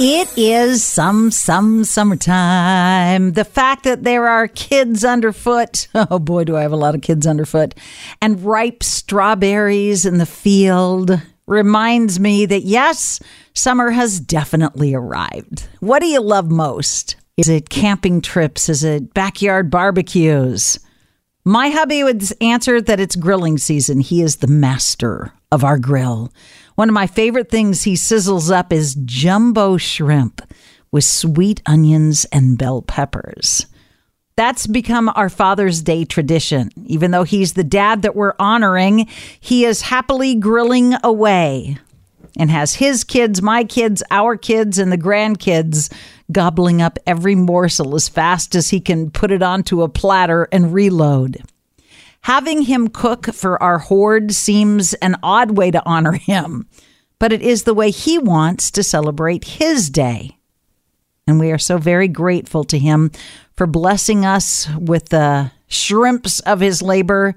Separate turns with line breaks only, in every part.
It is some, some summertime. The fact that there are kids underfoot, oh boy, do I have a lot of kids underfoot, and ripe strawberries in the field reminds me that yes, summer has definitely arrived. What do you love most? Is it camping trips? Is it backyard barbecues? My hubby would answer that it's grilling season. He is the master of our grill. One of my favorite things he sizzles up is jumbo shrimp with sweet onions and bell peppers. That's become our Father's Day tradition. Even though he's the dad that we're honoring, he is happily grilling away and has his kids, my kids, our kids, and the grandkids gobbling up every morsel as fast as he can put it onto a platter and reload. Having him cook for our horde seems an odd way to honor him, but it is the way he wants to celebrate his day. And we are so very grateful to him for blessing us with the shrimps of his labor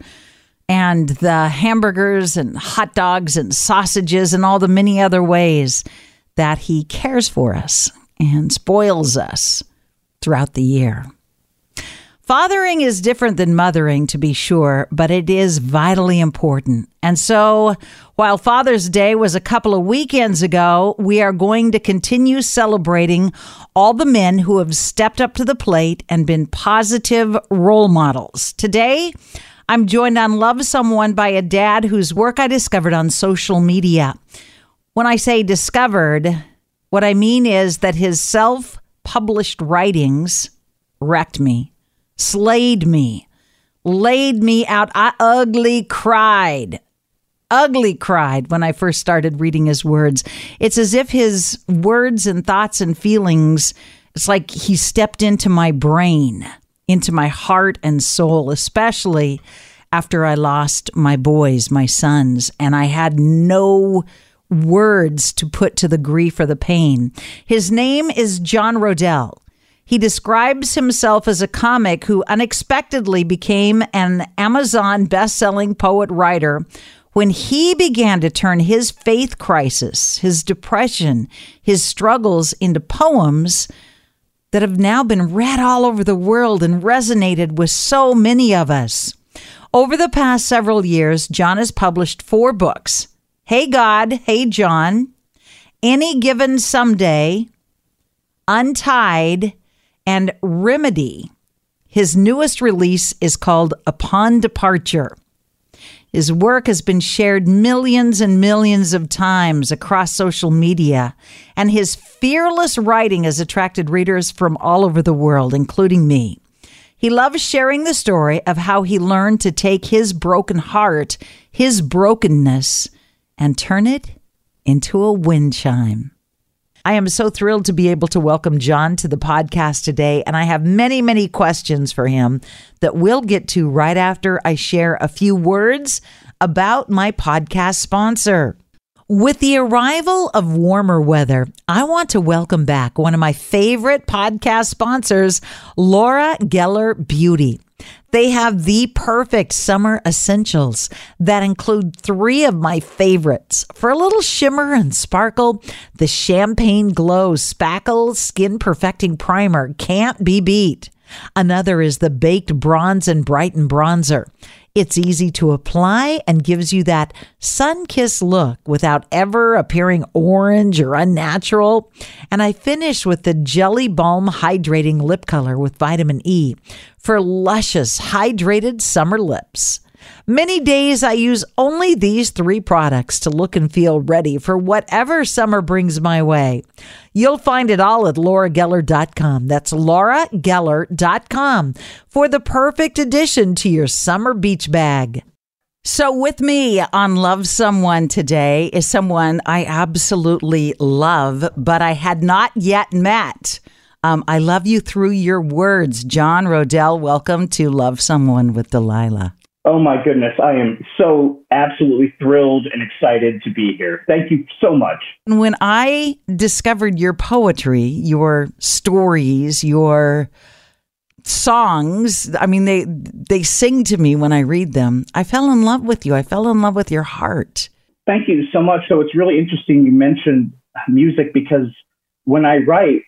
and the hamburgers and hot dogs and sausages and all the many other ways that he cares for us and spoils us throughout the year. Fathering is different than mothering, to be sure, but it is vitally important. And so, while Father's Day was a couple of weekends ago, we are going to continue celebrating all the men who have stepped up to the plate and been positive role models. Today, I'm joined on Love Someone by a dad whose work I discovered on social media. When I say discovered, what I mean is that his self published writings wrecked me slayed me, laid me out. I ugly cried, ugly cried when I first started reading his words. It's as if his words and thoughts and feelings, it's like he stepped into my brain, into my heart and soul, especially after I lost my boys, my sons, and I had no words to put to the grief or the pain. His name is John Roedel. He describes himself as a comic who unexpectedly became an Amazon best-selling poet writer. When he began to turn his faith crisis, his depression, his struggles into poems that have now been read all over the world and resonated with so many of us. Over the past several years, John has published four books. Hey God, Hey John, Any Given Someday, Untied, and Remedy. His newest release is called Upon Departure. His work has been shared millions and millions of times across social media, and his fearless writing has attracted readers from all over the world, including me. He loves sharing the story of how he learned to take his broken heart, his brokenness, and turn it into a wind chime. I am so thrilled to be able to welcome John to the podcast today, and I have many, many questions for him that we'll get to right after I share a few words about my podcast sponsor. With the arrival of warmer weather, I want to welcome back one of my favorite podcast sponsors, Laura Geller Beauty. They have the perfect summer essentials that include three of my favorites. For a little shimmer and sparkle, the Champagne Glow Spackle Skin Perfecting Primer can't be beat. Another is the Baked Bronze and Brighten Bronzer. It's easy to apply and gives you that sun kissed look without ever appearing orange or unnatural. And I finish with the Jelly Balm Hydrating Lip Color with vitamin E for luscious, hydrated summer lips. Many days I use only these three products to look and feel ready for whatever summer brings my way. You'll find it all at laurageller.com. That's laurageller.com for the perfect addition to your summer beach bag. So, with me on Love Someone today is someone I absolutely love, but I had not yet met. Um, I love you through your words. John Roedel, welcome to Love Someone with Delilah.
Oh my goodness, I am so absolutely thrilled and excited to be here. Thank you so much.
When I discovered your poetry, your stories, your songs, I mean they they sing to me when I read them. I fell in love with you. I fell in love with your heart.
Thank you so much. So it's really interesting you mentioned music because when I write,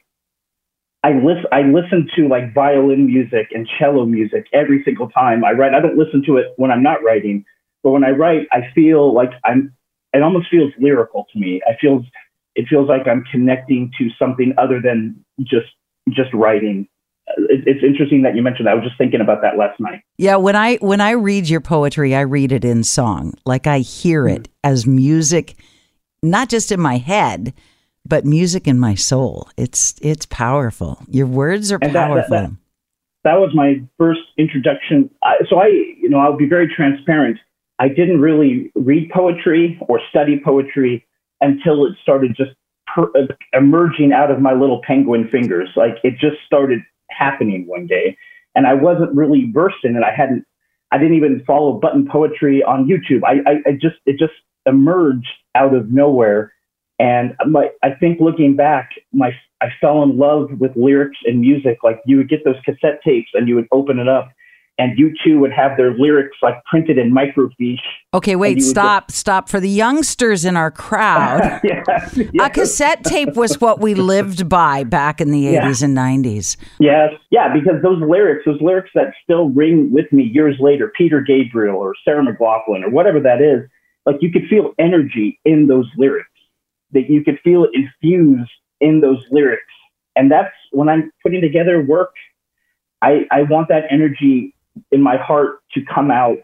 I listen I listen to like violin music and cello music every single time I write. I don't listen to it when I'm not writing, but when I write, I feel like I'm it almost feels lyrical to me. I feels it feels like I'm connecting to something other than just just writing. It, it's interesting that you mentioned that. I was just thinking about that last night.
Yeah, when I when I read your poetry, I read it in song. Like I hear it mm-hmm. as music, not just in my head, but music in my soul. It's it's powerful. Your words are and powerful.
That, that, that, that, was my first introduction. I, so I, you know, I'll be very transparent. I didn't really read poetry or study poetry until it started just per, uh, emerging out of my little penguin fingers. Like it just started happening one day, and I wasn't really versed in it. I hadn't. I didn't even follow button poetry on YouTube. I, I, I just it just emerged out of nowhere and my, I think looking back, my I fell in love with lyrics and music. Like you would get those cassette tapes and you would open it up, and U2 would have their lyrics like printed in microfiche.
Okay, wait, stop, stop. For the youngsters in our crowd, yes, a cassette tape was what we lived by back in the 80s yeah. and 90s.
Yes, yeah, because those lyrics, those lyrics that still ring with me years later, Peter Gabriel or Sarah McLachlan or whatever that is, like you could feel energy in those lyrics that you could feel infused in those lyrics. And that's when I'm putting together work, I, I want that energy in my heart to come out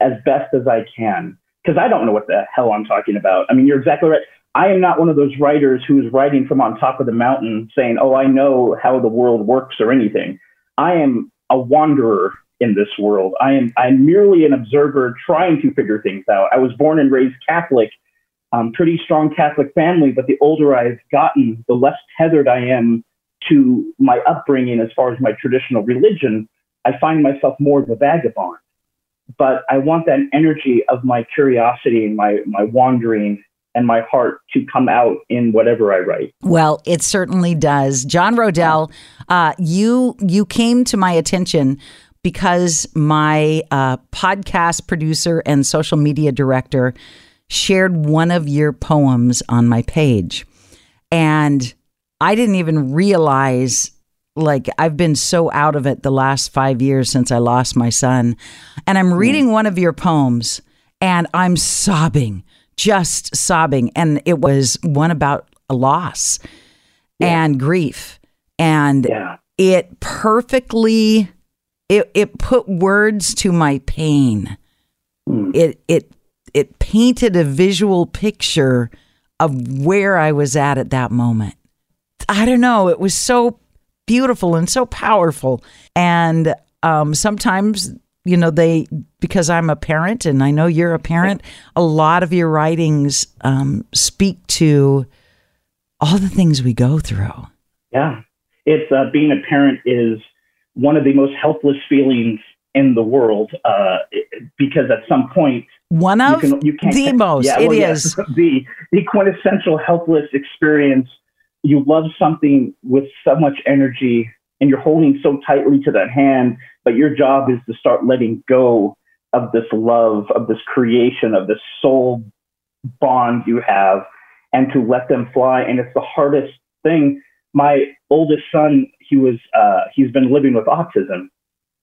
as best as I can. Because I don't know what the hell I'm talking about. I mean, you're exactly right. I am not one of those writers who is writing from on top of the mountain saying, oh, I know how the world works or anything. I am a wanderer in this world. I am I'm merely an observer trying to figure things out. I was born and raised Catholic um, pretty strong Catholic family, but the older I've gotten, the less tethered I am to my upbringing as far as my traditional religion. I find myself more of a vagabond. But I want that energy of my curiosity, and my my wandering, and my heart to come out in whatever I write.
Well, it certainly does. John Roedel, uh, you you came to my attention because my uh, podcast producer and social media director shared one of your poems on my page. And I didn't even realize like I've been so out of it the last 5 years since I lost my son. And I'm hmm. reading one of your poems and I'm sobbing, just sobbing and it was one about a loss yeah. and grief. And yeah. it perfectly it it put words to my pain. Mm. It it it painted a visual picture of where I was at at that moment. I don't know. It was so beautiful and so powerful. And um, sometimes, you know, they, because I'm a parent and I know you're a parent, a lot of your writings um, speak to all the things we go through.
Yeah. It's uh, being a parent is one of the most helpless feelings in the world uh, because at some point
one of you can, you the most yeah, it well, is.
the the quintessential helpless experience. You love something with so much energy and you're holding so tightly to that hand but your job is to start letting go of this love of this creation of this soul bond you have and to let them fly. And it's the hardest thing. My oldest son he was uh, he's been living with autism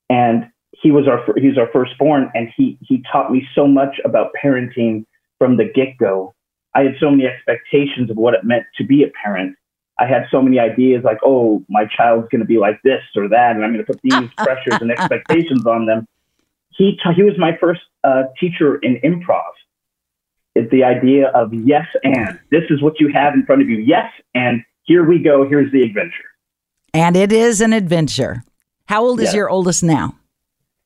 and he was our he's our firstborn, and he he taught me so much about parenting from the get go. I had so many expectations of what it meant to be a parent. I had so many ideas like, oh, my child's going to be like this or that, and I'm going to put these pressures and expectations on them. He he was my first uh, teacher in improv. It's the idea of yes and this is what you have in front of you. Yes and here we go. Here's the adventure.
And it is an adventure. How old is your oldest now?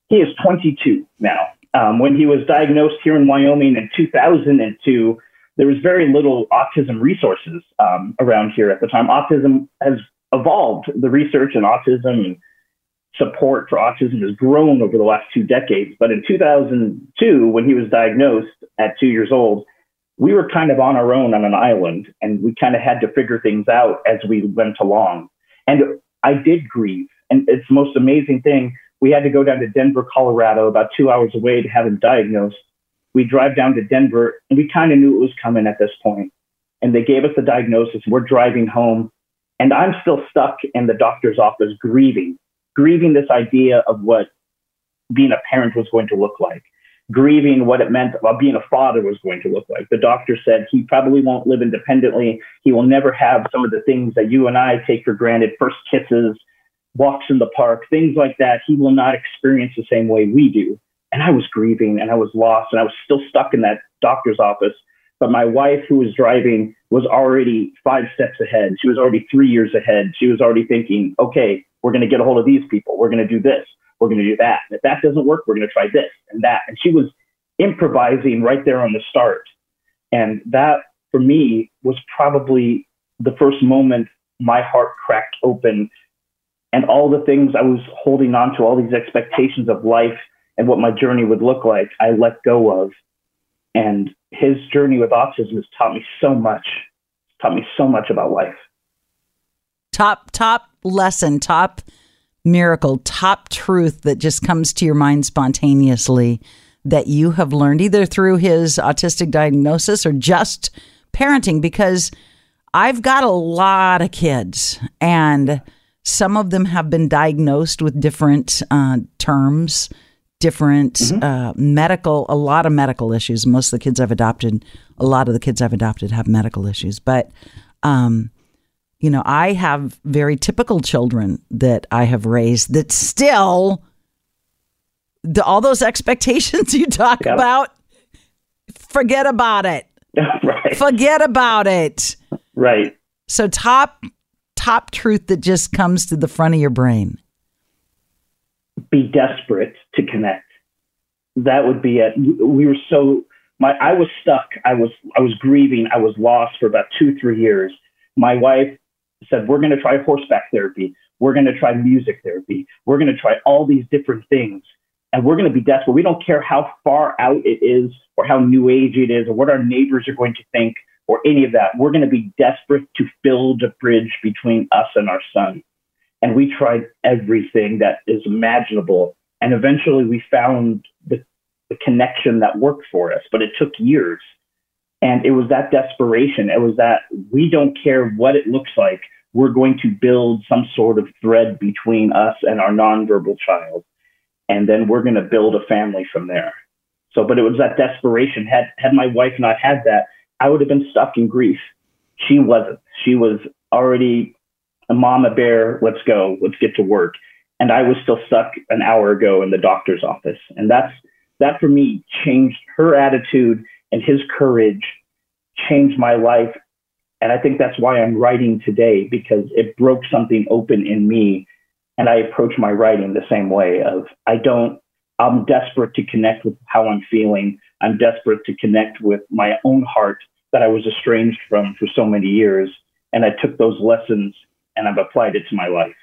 He is 22 now. Um, when he was diagnosed here in Wyoming in 2002, there was very little autism resources um, around here at the time. Autism has evolved. The research in autism and support for autism has grown over the last two decades. But in 2002, when he was diagnosed at two years old, we were kind of on our own on an island and we kind of had to figure things out as we went along. And I did grieve. And it's the most amazing thing we had to go down to Denver, Colorado, about two hours away to have him diagnosed. we drive down to Denver, and we kind of knew it was coming at this point. And they gave us the diagnosis. We're driving home, and I'm still stuck in the doctor's office grieving, grieving this idea of what being a parent was going to look like, grieving what it meant about being a father was going to look like. The doctor said he probably won't live independently. He will never have some of the things that you and I take for granted first kisses, walks in the park, things like that. He will not experience the same way we do. And I was grieving and I was lost and I was still stuck in that doctor's office. But my wife, who was driving, was already five steps ahead. She was already three years ahead. She was already thinking, okay, we're going to get a hold of these people. We're going to do this. We're going to do that. And if that doesn't work, we're going to try this and that. And she was improvising right there on the start. And that, for me, was probably the first moment my heart cracked open and all the things I was holding on to, all these expectations of life and what my journey would look like, I let go of. And his journey with autism has taught me so much, taught me so much about life.
Top, top lesson, top miracle, top truth that just comes to your mind spontaneously that you have learned either through his autistic diagnosis or just parenting? Because I've got a lot of kids and some of them have been diagnosed with different uh, terms, different mm-hmm. uh, medical, a lot of medical issues. Most of the kids I've adopted, a lot of the kids I've adopted have medical issues. But um, you know, I have very typical children that I have raised that still, the, all those expectations you talk about, forget about it.
right.
Forget about it.
Right.
So top top truth that just comes to the front of your brain.
Be desperate to connect. That would be it. We were so my I was stuck. I was I was grieving. I was lost for about two three years. My wife said, we're going to try horseback therapy. We're going to try music therapy. We're going to try all these different things. And we're going to be desperate. We don't care how far out it is or how new age it is or what our neighbors are going to think or any of that. We're going to be desperate to build a bridge between us and our son. And we tried everything that is imaginable. And eventually we found the, the connection that worked for us, but it took years. And it was that desperation. It was that we don't care what it looks like. We're going to build some sort of thread between us and our nonverbal child. And then we're going to build a family from there. So, but it was that desperation. Had, had my wife not had that, I would have been stuck in grief. She wasn't. She was already a mama bear. Let's go. Let's get to work. And I was still stuck an hour ago in the doctor's office. And that's, that for me changed her attitude and his courage changed my life. And I think that's why I'm writing today because it broke something open in me. And I approach my writing the same way of I don't, I'm desperate to connect with how I'm feeling. I'm desperate to connect with my own heart that I was estranged from for so many years. And I took those lessons and I've applied it to my life.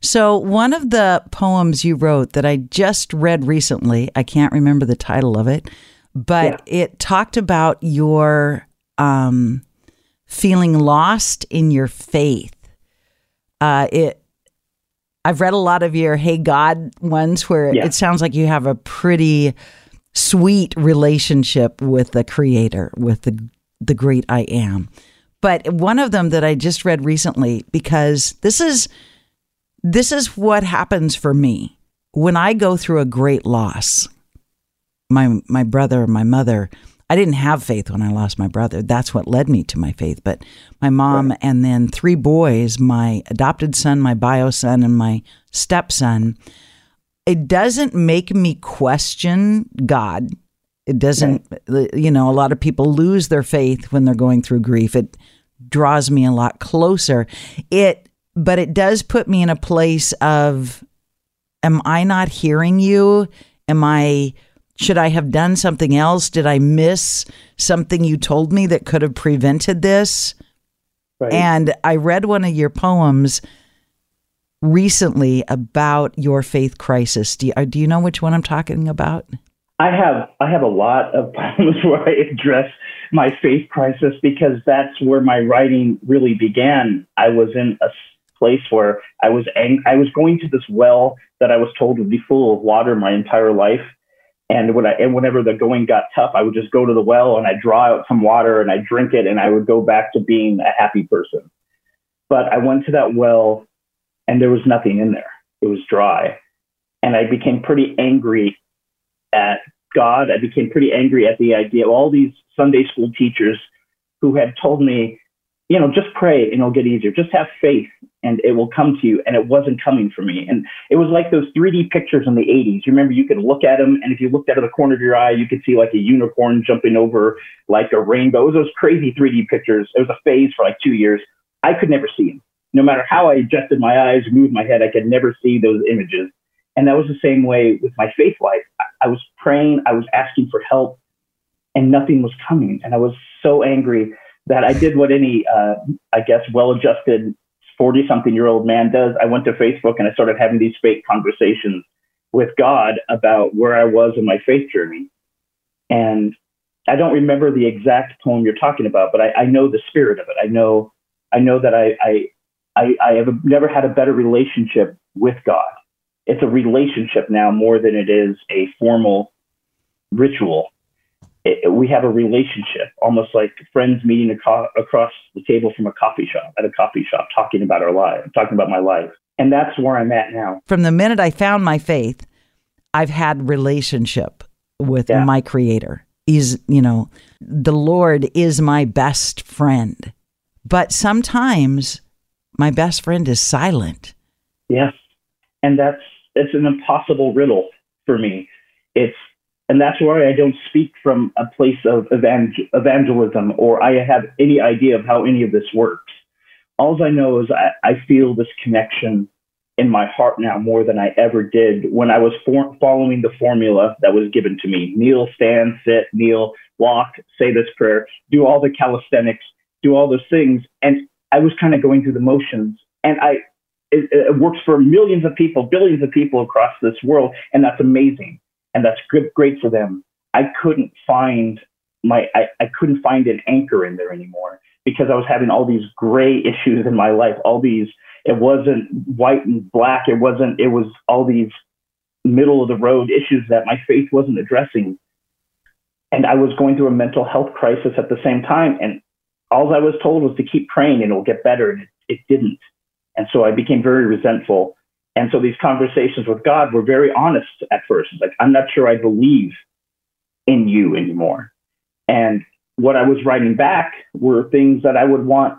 So, one of the poems you wrote that I just read recently, I can't remember the title of it, but yeah. it talked about your um, feeling lost in your faith. Uh, it, I've read a lot of your "Hey God" ones where yeah. it sounds like you have a pretty sweet relationship with the Creator, with the the great I Am. But one of them that I just read recently, because this is this is what happens for me when I go through a great loss my my brother, my mother. I didn't have faith when I lost my brother. That's what led me to my faith. But my mom right. and then three boys, my adopted son, my bio son, and my stepson. It doesn't make me question God. It doesn't, right. you know, a lot of people lose their faith when they're going through grief. It draws me a lot closer. It, but it does put me in a place of, am I not hearing you? Am I should I have done something else? Did I miss something you told me that could have prevented this? Right. And I read one of your poems recently about your faith crisis. Do you, uh, do you know which one I'm talking about?
I have I have a lot of poems where I address my faith crisis because that's where my writing really began. I was in a place where I was ang- I was going to this well that I was told would be full of water my entire life, And when I and whenever the going got tough, I would just go to the well and I draw out some water and I drink it and I would go back to being a happy person. But I went to that well and there was nothing in there. It was dry. And I became pretty angry at God. I became pretty angry at the idea of all these Sunday school teachers who had told me, you know, just pray and it'll get easier. Just have faith and it will come to you. And it wasn't coming for me. And it was like those 3D pictures in the 80s. You remember you could look at them, and if you looked out of the corner of your eye, you could see like a unicorn jumping over like a rainbow. It was those crazy 3D pictures. It was a phase for like two years. I could never see them. No matter how I adjusted my eyes, moved my head, I could never see those images. And that was the same way with my faith life. I was praying, I was asking for help, and nothing was coming. And I was so angry that I did what any, uh, I guess, well adjusted 40 something year old man does. I went to Facebook and I started having these fake conversations with God about where I was in my faith journey. And I don't remember the exact poem you're talking about, but I, I know the spirit of it. I know, I know that I, I, I, I have never had a better relationship with God. It's a relationship now more than it is a formal ritual it, we have a relationship, almost like friends meeting aco- across the table from a coffee shop at a coffee shop, talking about our life, talking about my life, and that's where I'm at now.
From the minute I found my faith, I've had relationship with yeah. my Creator. He's, you know, the Lord is my best friend, but sometimes my best friend is silent.
Yes, and that's it's an impossible riddle for me. It's and that's why I don't speak from a place of evangel- evangelism or I have any idea of how any of this works. All I know is I, I feel this connection in my heart now more than I ever did when I was for- following the formula that was given to me. Kneel, stand, sit, kneel, walk, say this prayer, do all the calisthenics, do all those things. And I was kind of going through the motions. And I, it, it works for millions of people, billions of people across this world. And that's amazing and that's good, great for them. I couldn't find my, I, I couldn't find an anchor in there anymore because I was having all these gray issues in my life, all these, it wasn't white and black. It wasn't, it was all these middle of the road issues that my faith wasn't addressing. And I was going through a mental health crisis at the same time. And all I was told was to keep praying and it'll get better. And it, it didn't. And so I became very resentful and so these conversations with God were very honest at first. Like, I'm not sure I believe in you anymore. And what I was writing back were things that I would want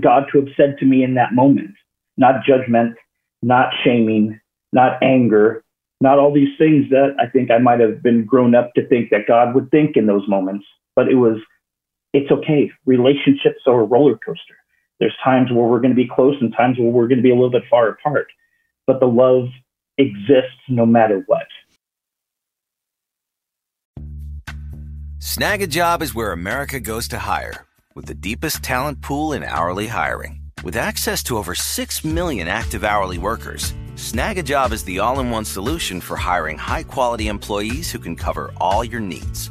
God to have said to me in that moment, not judgment, not shaming, not anger, not all these things that I think I might have been grown up to think that God would think in those moments. But it was, it's okay. Relationships are a roller coaster. There's times where we're going to be close and times where we're going to be a little bit far apart but the love exists no matter what.
Snagajob is where America goes to hire, with the deepest talent pool in hourly hiring. With access to over 6 million active hourly workers, Snagajob is the all in one solution for hiring high quality employees who can cover all your needs.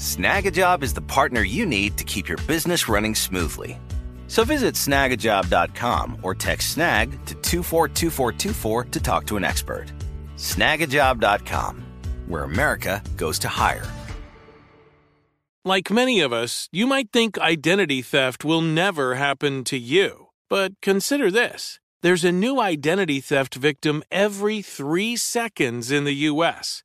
Snagajob is the partner you need to keep your business running smoothly. So visit snagajob.com or text snag to 242424 to talk to an expert. Snagajob.com, where America goes to hire.
Like many of us, you might think identity theft will never happen to you. But consider this there's a new identity theft victim every three seconds in the U.S.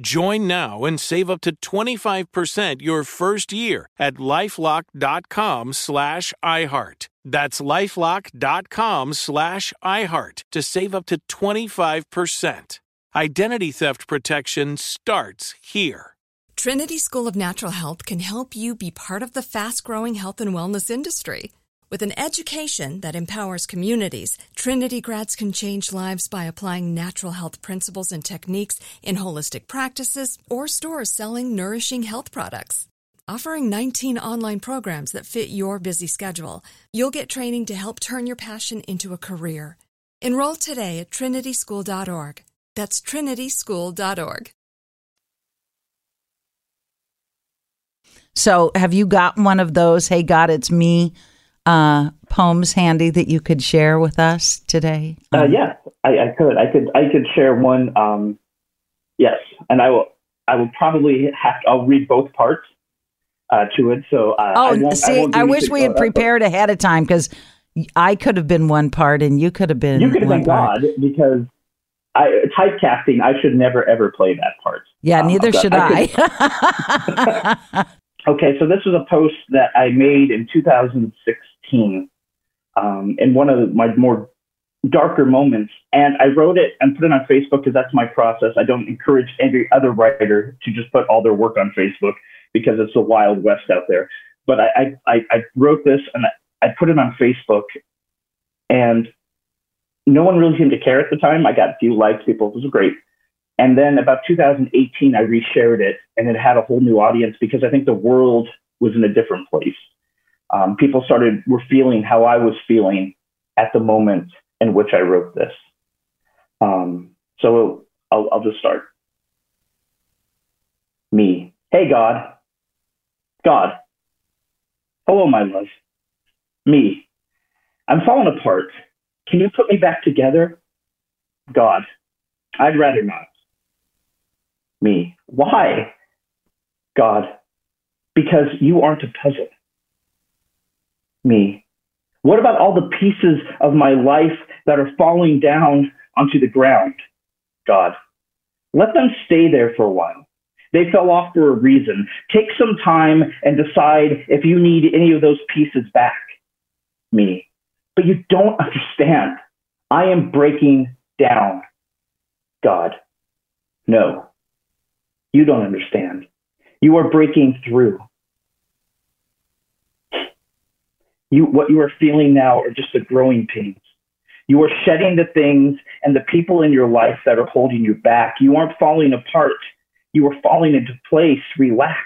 Join now and save up to 25% your first year at lifelock.com slash iHeart. That's lifelock.com slash iHeart to save up to 25%. Identity theft protection starts here.
Trinity School of Natural Health can help you be part of the fast growing health and wellness industry. With an education that empowers communities, Trinity grads can change lives by applying natural health principles and techniques in holistic practices or stores selling nourishing health products. Offering 19 online programs that fit your busy schedule, you'll get training to help turn your passion into a career. Enroll today at trinityschool.org. That's trinityschool.org.
So, have you got one of those, hey, God, it's me uh, poems handy that you could share with us today?
Uh, yeah, I, I, could. I could. I could share one. Um, yes, and I will. I will probably have. I'll read both parts uh, to it. So. Uh,
oh, I see, I, I wish we had prepared ahead of time because I could have been one part and you could have been.
You could have been
part.
God because I, typecasting. I should never ever play that part.
Yeah, um, neither should I.
I. Okay, so this was a post that I made in 2016 um, in one of my more darker moments. And I wrote it and put it on Facebook because that's my process. I don't encourage every other writer to just put all their work on Facebook because it's the wild west out there. But I, I, I wrote this and I put it on Facebook and no one really seemed to care at the time. I got a few likes, people, it was great. And then about 2018, I reshared it and it had a whole new audience because I think the world was in a different place. Um, people started, were feeling how I was feeling at the moment in which I wrote this. Um, so I'll, I'll just start. Me. Hey, God. God. Hello, my love. Me. I'm falling apart. Can you put me back together? God. I'd rather not me. Why? God, because you aren't a puzzle. Me. What about all the pieces of my life that are falling down onto the ground? God, let them stay there for a while. They fell off for a reason. Take some time and decide if you need any of those pieces back. Me. But you don't understand. I am breaking down. God. No. You don't understand. You are breaking through. You, what you are feeling now are just the growing pains. You are shedding the things and the people in your life that are holding you back. You aren't falling apart. You are falling into place. Relax.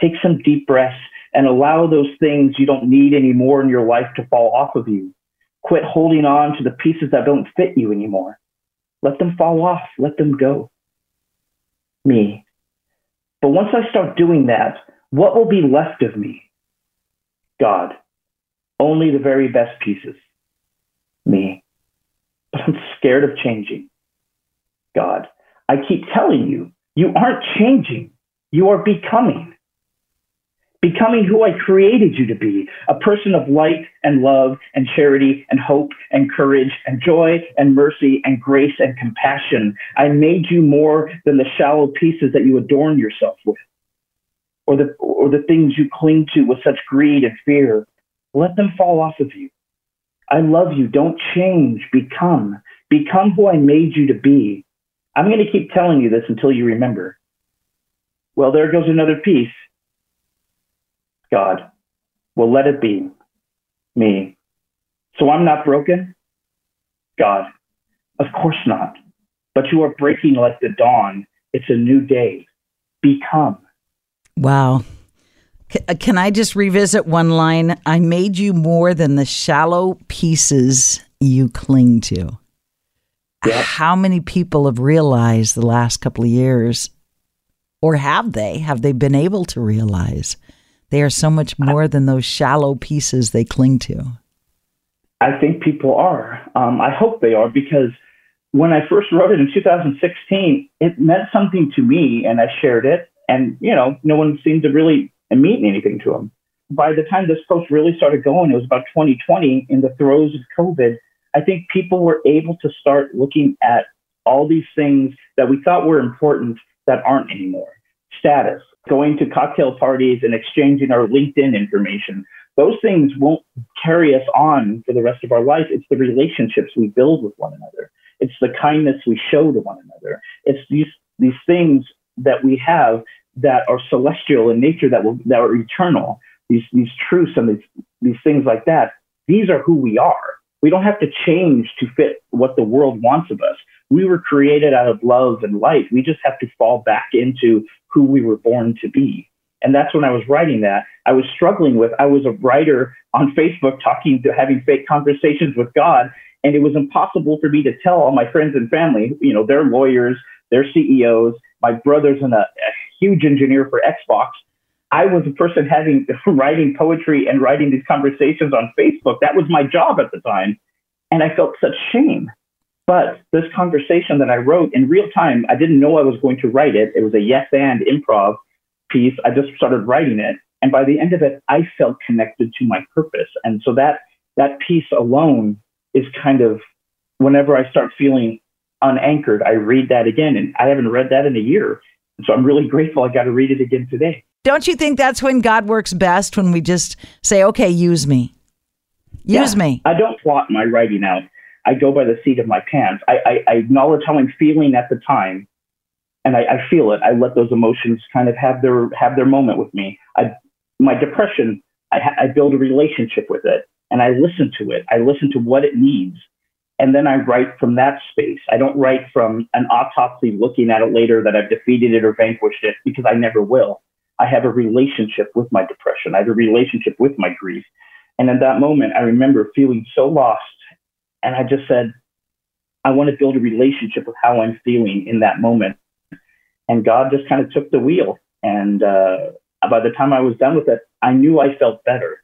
Take some deep breaths and allow those things you don't need anymore in your life to fall off of you. Quit holding on to the pieces that don't fit you anymore. Let them fall off. Let them go me. But once I start doing that, what will be left of me? God. Only the very best pieces. Me. But I'm scared of changing. God. I keep telling you, you aren't changing. You are becoming becoming who I created you to be a person of light and love and charity and hope and courage and joy and mercy and grace and compassion. I made you more than the shallow pieces that you adorn yourself with or the, or the things you cling to with such greed and fear. Let them fall off of you. I love you. Don't change. Become. Become who I made you to be. I'm going to keep telling you this until you remember. Well, there goes another piece. God. Well, let it be me. So I'm not broken? God. Of course not. But you are breaking like the dawn. It's a new day. Become.
Wow. Uh, can I just revisit one line? I made you more than the shallow pieces you cling to. Yep. How many people have realized the last couple of years, or have they? Have they been able to realize they are so much more than those shallow pieces they cling to.
I think people are. Um, I hope they are because when I first wrote it in 2016, it meant something to me and I shared it. And, you know, no one seemed to really mean anything to him. By the time this post really started going, it was about 2020 in the throes of COVID. I think people were able to start looking at all these things that we thought were important that aren't anymore. Status, going to cocktail parties and exchanging our LinkedIn information. Those things won't carry us on for the rest of our life. It's the relationships we build with one another. It's the kindness we show to one another. It's these these things that we have that are celestial in nature that will that are eternal. These these truths and these these things like that. These are who we are. We don't have to change to fit what the world wants of us. We were created out of love and light. We just have to fall back into who we were born to be. And that's when I was writing that. I was struggling with, I was a writer on Facebook talking to having fake conversations with God. And it was impossible for me to tell all my friends and family, you know, they're lawyers, they're CEOs. My brother's an, a, a huge engineer for Xbox. I was a person having writing poetry and writing these conversations on Facebook. That was my job at the time. And I felt such shame. But this conversation that I wrote in real time, I didn't know I was going to write it. It was a yes and improv piece. I just started writing it. And by the end of it, I felt connected to my purpose. And so that that piece alone is kind of whenever I start feeling unanchored, I read that again. And I haven't read that in a year. So I'm really grateful I got to read it again today.
Don't you think that's when God works best when we just say, okay, use me? Use
yeah,
me.
I don't plot my writing out. I go by the seat of my pants. I, I, I acknowledge how I'm feeling at the time, and I, I, feel it. I let those emotions kind of have their have their moment with me. I, my depression, I, I build a relationship with it, and I listen to it. I listen to what it needs, and then I write from that space. I don't write from an autopsy looking at it later that I've defeated it or vanquished it because I never will. I have a relationship with my depression. I have a relationship with my grief. And in that moment, I remember feeling so lost and I just said, I want to build a relationship with how I'm feeling in that moment. And God just kind of took the wheel. And uh, by the time I was done with it, I knew I felt better.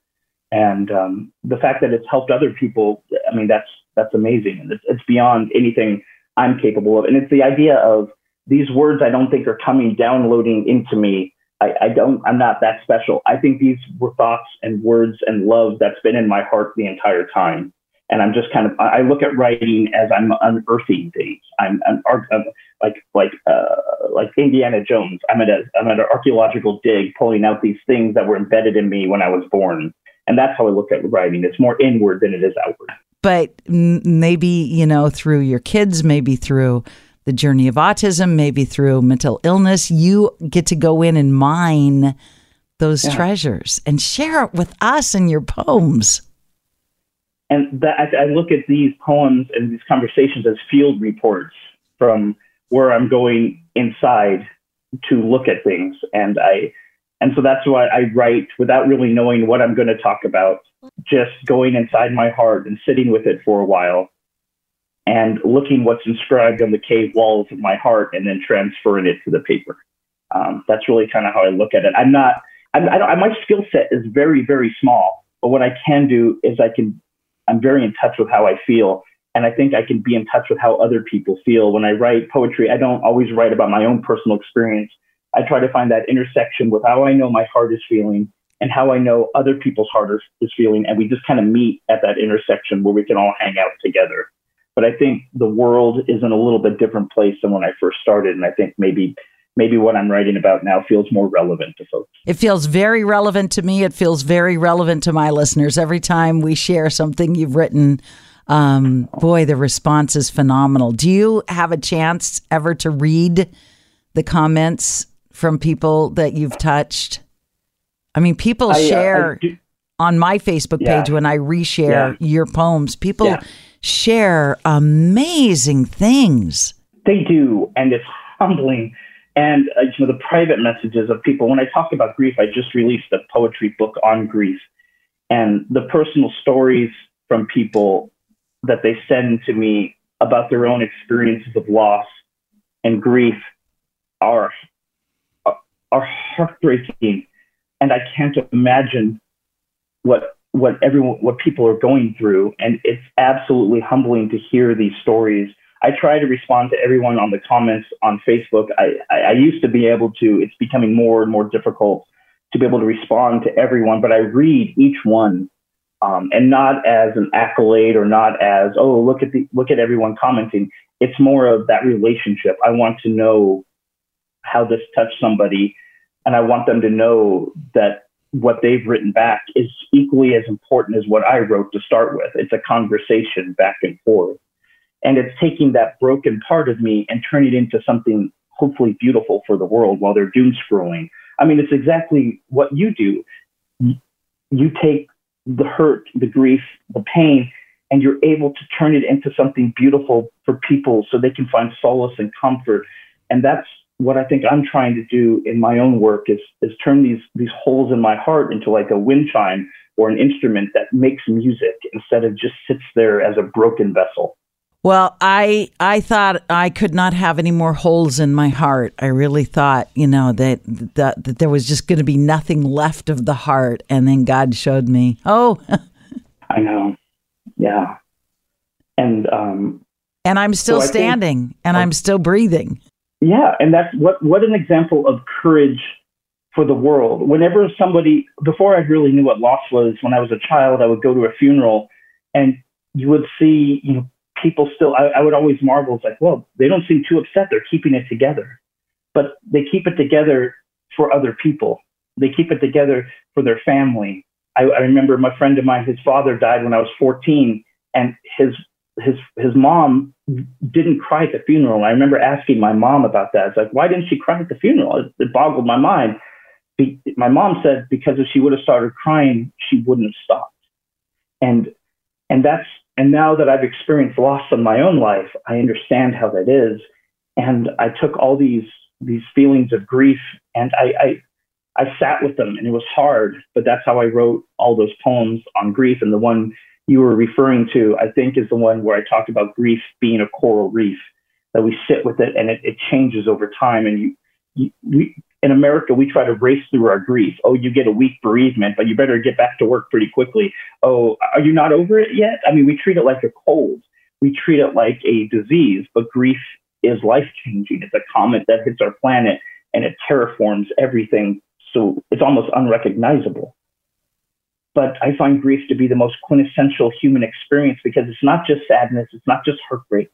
And um, the fact that it's helped other people, I mean, that's that's amazing. And it's, it's beyond anything I'm capable of. And it's the idea of these words I don't think are coming downloading into me. I, I don't, I'm not that special. I think these were thoughts and words and love that's been in my heart the entire time and I'm just kind of I look at writing as I'm unearthing things. I'm, I'm, like like uh, like Indiana Jones. I'm at a I'm at an archaeological dig, pulling out these things that were embedded in me when I was born, and that's how I look at writing. It's more inward than it is outward.
But maybe you know through your kids, maybe through the journey of autism, maybe through mental illness, you get to go in and mine those yeah. treasures and share it with us in your poems.
And that, I, I look at these poems and these conversations as field reports from where I'm going inside to look at things. And I, and so that's why I write without really knowing what I'm going to talk about, just going inside my heart and sitting with it for a while and looking what's inscribed on the cave walls of my heart and then transferring it to the paper. Um, that's really kind of how I look at it. I'm not, I'm, I don't, my skill set is very, very small, but what I can do is I can I'm very in touch with how I feel. And I think I can be in touch with how other people feel. When I write poetry, I don't always write about my own personal experience. I try to find that intersection with how I know my heart is feeling and how I know other people's heart is feeling. And we just kind of meet at that intersection where we can all hang out together. But I think the world is in a little bit different place than when I first started. And I think maybe maybe what I'm writing about now feels more relevant to folks.
It feels very relevant to me. It feels very relevant to my listeners. Every time we share something you've written, um, boy, the response is phenomenal. Do you have a chance ever to read the comments from people that you've touched? I mean, people I, uh, share uh, on my Facebook page yeah. when I reshare yeah. your poems. People yeah. share amazing things.
They do, and it's humbling and uh, you know the private messages of people. When I talk about grief, I just released a poetry book on grief, and the personal stories from people that they send to me about their own experiences of loss and grief are are heartbreaking, and I can't imagine what what everyone what people are going through, and it's absolutely humbling to hear these stories I try to respond to everyone on the comments on Facebook. I, I, I used to be able to, it's becoming more and more difficult to be able to respond to everyone, but I read each one um, and not as an accolade or not as oh look at the look at everyone commenting. It's more of that relationship. I want to know how this touched somebody, and I want them to know that what they've written back is equally as important as what I wrote to start with. It's a conversation back and forth, and it's taking that broken part of me and turning it into something hopefully beautiful for the world while they're doom scrolling. I mean, it's exactly what you do. You take the hurt, the grief, the pain, and you're able to turn it into something beautiful for people so they can find solace and comfort. And that's what I think I'm trying to do in my own work is, is turn these, these holes in my heart into like a wind chime or an instrument that makes music instead of just sits there as a broken vessel.
Well, I I thought I could not have any more holes in my heart. I really thought, you know, that that, that there was just going to be nothing left of the heart, and then God showed me. Oh,
I know, yeah, and um,
and I'm still so standing, think, and I'm still breathing.
Yeah, and that's what what an example of courage for the world. Whenever somebody, before I really knew what loss was, when I was a child, I would go to a funeral, and you would see, you know people still, I, I would always marvel. It's like, well, they don't seem too upset. They're keeping it together, but they keep it together for other people. They keep it together for their family. I, I remember my friend of mine, his father died when I was 14, and his his his mom didn't cry at the funeral. I remember asking my mom about that. It's like, why didn't she cry at the funeral? It, it boggled my mind. Be, my mom said because if she would have started crying, she wouldn't have stopped. And and that's and now that I've experienced loss in my own life, I understand how that is. And I took all these these feelings of grief and I, I I sat with them and it was hard, but that's how I wrote all those poems on grief. And the one you were referring to, I think, is the one where I talked about grief being a coral reef, that we sit with it and it, it changes over time. And you, you, we, in America, we try to race through our grief. Oh, you get a week bereavement, but you better get back to work pretty quickly. Oh, are you not over it yet? I mean, we treat it like a cold. We treat it like a disease, but grief is life changing. It's a comet that hits our planet and it terraforms everything. So it's almost unrecognizable. But I find grief to be the most quintessential human experience because it's not just sadness, it's not just heartbreak,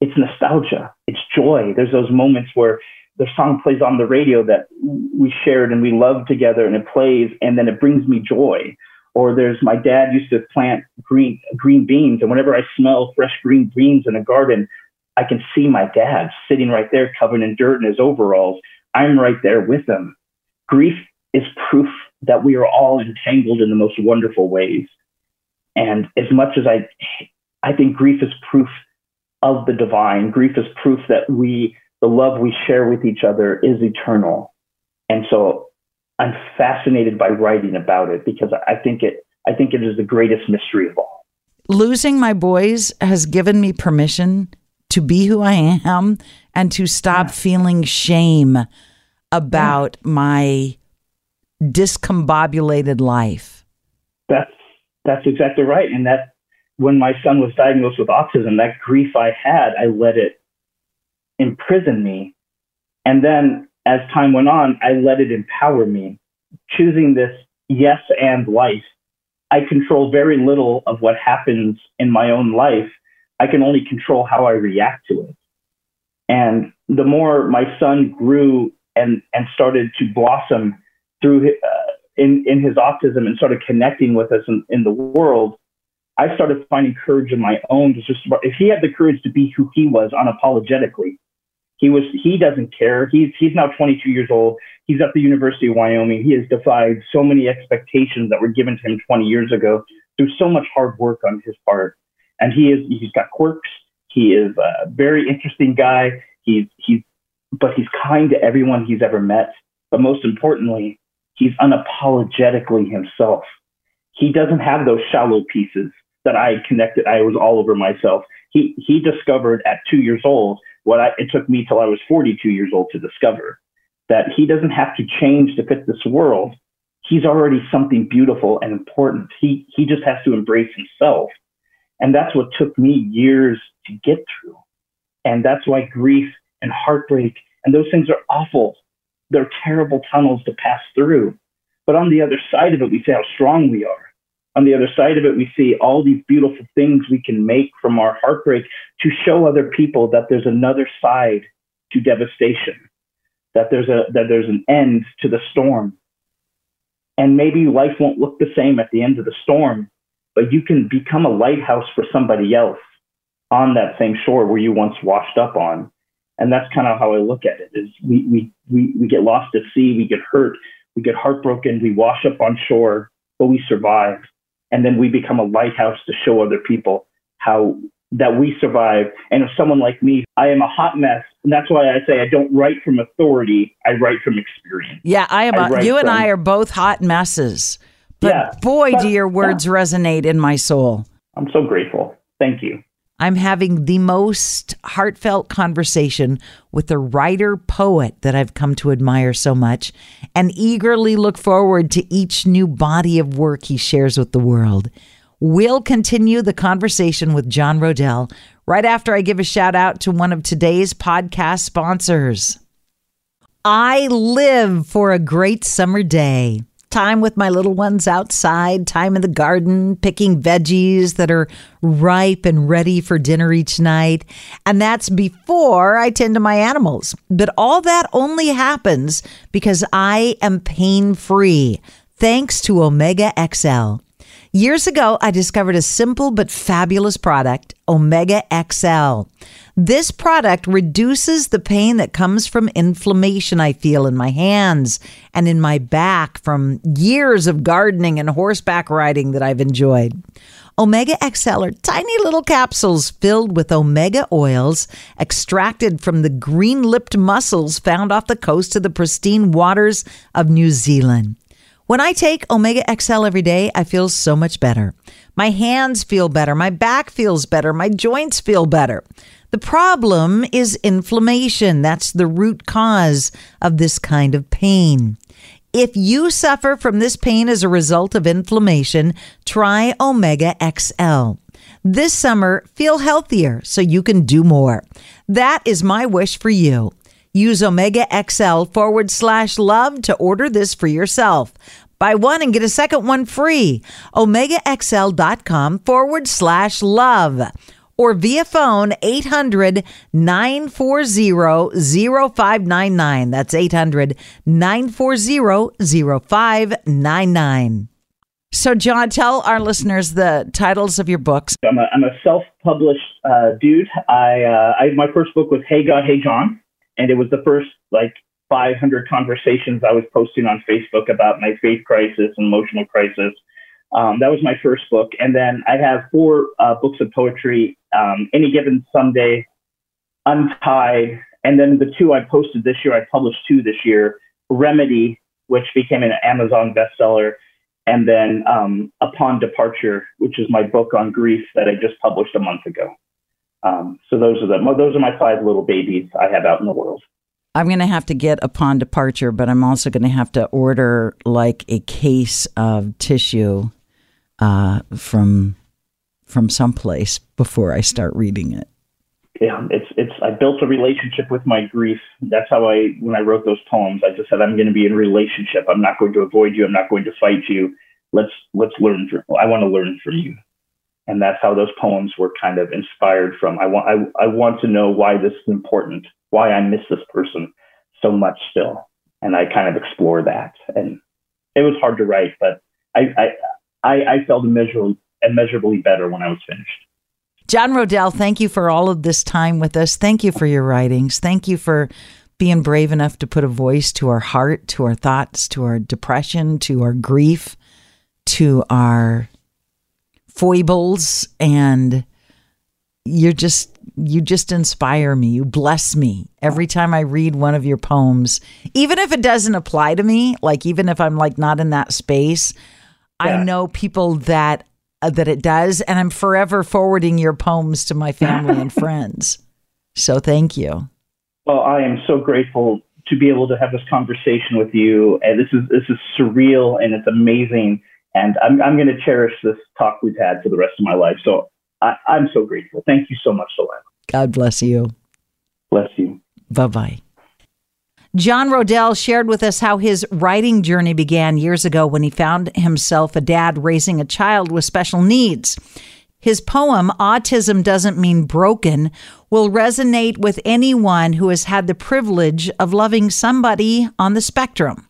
it's nostalgia, it's joy. There's those moments where the song plays on the radio that we shared and we love together and it plays and then it brings me joy. Or there's my dad used to plant green green beans and whenever i smell fresh green beans in a garden i can see my dad sitting right there covered in dirt in his overalls. I'm right there with him. Grief is proof that we are all entangled in the most wonderful ways and as much as i i think grief is proof of the divine grief is proof that we the love we share with each other is eternal. And so I'm fascinated by writing about it because I think it I think it is the greatest mystery of all.
Losing my boys has given me permission to be who I am and to stop yeah. feeling shame about yeah. my discombobulated life.
That's that's exactly right. And that when my son was diagnosed with autism, that grief I had, I let it imprison me. And then as time went on, I let it empower me. Choosing this yes and life, I control very little of what happens in my own life. I can only control how I react to it. And the more my son grew and, and started to blossom through uh, in, in his autism and started connecting with us in, in the world, I started finding courage in my own just, if he had the courage to be who he was unapologetically, he was he doesn't care. He's he's now 22 years old. He's at the University of Wyoming. He has defied so many expectations that were given to him 20 years ago through so much hard work on his part. And he is he's got quirks. He is a very interesting guy. He's he's but he's kind to everyone he's ever met. But most importantly, he's unapologetically himself. He doesn't have those shallow pieces that I connected. I was all over myself. He he discovered at two years old what I, it took me till I was 42 years old to discover that he doesn't have to change to fit this world. He's already something beautiful and important. He, he just has to embrace himself. And that's what took me years to get through. And that's why grief and heartbreak and those things are awful. They're terrible tunnels to pass through. But on the other side of it, we see how strong we are. On the other side of it, we see all these beautiful things we can make from our heartbreak to show other people that there's another side to devastation, that there's a that there's an end to the storm. And maybe life won't look the same at the end of the storm, but you can become a lighthouse for somebody else on that same shore where you once washed up on. And that's kind of how I look at it is we, we, we, we get lost at sea, we get hurt, we get heartbroken, we wash up on shore, but we survive. And then we become a lighthouse to show other people how that we survive. And if someone like me, I am a hot mess. And that's why I say I don't write from authority. I write from experience.
Yeah, I am. A, you and I are both hot messes. But yeah, boy, but, do your words yeah. resonate in my soul.
I'm so grateful. Thank you.
I'm having the most heartfelt conversation with a writer poet that I've come to admire so much and eagerly look forward to each new body of work he shares with the world. We'll continue the conversation with John Roedel right after I give a shout out to one of today's podcast sponsors. I live for a great summer day time with my little ones outside, time in the garden, picking veggies that are ripe and ready for dinner each night. And that's before I tend to my animals. But all that only happens because I am pain free thanks to Omega XL. Years ago, I discovered a simple but fabulous product, Omega XL. This product reduces the pain that comes from inflammation I feel in my hands and in my back from years of gardening and horseback riding that I've enjoyed. Omega XL are tiny little capsules filled with omega oils extracted from the green lipped mussels found off the coast of the pristine waters of New Zealand. When I take Omega XL every day, I feel so much better. My hands feel better. My back feels better. My joints feel better. The problem is inflammation. That's the root cause of this kind of pain. If you suffer from this pain as a result of inflammation, try Omega XL. This summer, feel healthier so you can do more. That is my wish for you. Use Omega XL forward slash love to order this for yourself. Buy one and get a second one free. OmegaXL.com forward slash love. Or via phone 800 940 0599. That's 800 940 0599. So, John, tell our listeners the titles of your books.
I'm a, I'm a self published uh, dude. I, uh, I, my first book was Hey God, Hey John and it was the first like 500 conversations I was posting on Facebook about my faith crisis and emotional crisis. Um, that was my first book, and then I have four uh, books of poetry. Um, Any given Sunday, Untied, and then the two I posted this year. I published two this year. Remedy, which became an Amazon bestseller, and then um, Upon Departure, which is my book on grief that I just published a month ago. Um, so those are the those are my five little babies I have out in the world.
I'm going to have to get upon departure, but I'm also going to have to order like a case of tissue uh, from from someplace before I start reading it.
Yeah, it's it's. I built a relationship with my grief. That's how I when I wrote those poems. I just said I'm going to be in a relationship. I'm not going to avoid you. I'm not going to fight you. Let's let's learn from. I want to learn from you and that's how those poems were kind of inspired from. I want I, I want to know why this is important, why I miss this person so much still, and I kind of explore that. And it was hard to write, but I I I, felt immeasurably immeasurably better when I was finished.
John Roedel, thank you for all of this time with us. Thank you for your writings. Thank you for being brave enough to put a voice to our heart, to our thoughts, to our depression, to our grief, to our foibles and you're just you just inspire me. You bless me every time I read one of your poems. Even if it doesn't apply to me, like even if I'm like not in that space, yeah. I know people that uh, that it does and I'm forever forwarding your poems to my family and friends. So thank you.
Well, I am so grateful to be able to have this conversation with you and this is this is surreal and it's amazing and I'm, I'm going to cherish this talk we've had for the rest of my life. So I, am so grateful. Thank you so much, Delilah.
God bless you.
Bless you.
Bye bye. John Roedel shared with us how his writing journey began years ago when he found himself a dad raising a child with special needs. His poem, Autism Doesn't Mean Broken, will resonate with anyone who has had the privilege of loving somebody on the spectrum.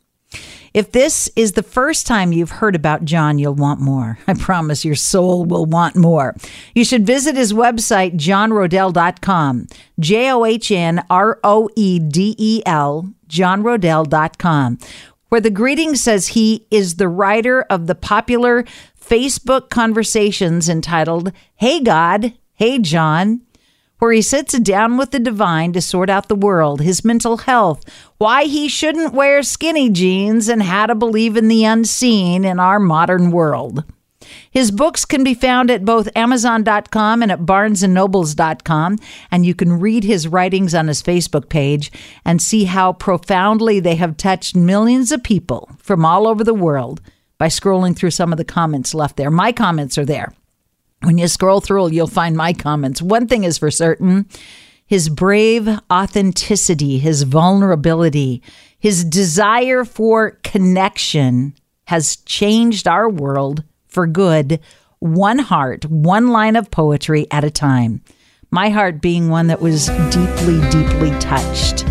If this is the first time you've heard about John, you'll want more. I promise your soul will want more. You should visit his website, johnroedel.com. J O H N R O E D E L, johnroedel.com, where the greeting says he is the writer of the popular Facebook conversations entitled, Hey God, Hey John where he sits down with the divine to sort out the world, his mental health, why he shouldn't wear skinny jeans, and how to believe in the unseen in our modern world. His books can be found at both Amazon.com and at BarnesandNobles.com, and you can read his writings on his Facebook page and see how profoundly they have touched millions of people from all over the world by scrolling through some of the comments left there. My comments are there. When you scroll through, you'll find my comments. One thing is for certain his brave authenticity, his vulnerability, his desire for connection has changed our world for good, one heart, one line of poetry at a time. My heart being one that was deeply, deeply touched.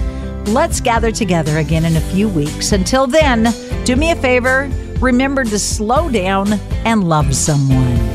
Let's gather together again in a few weeks. Until then, do me a favor remember to slow down and love someone.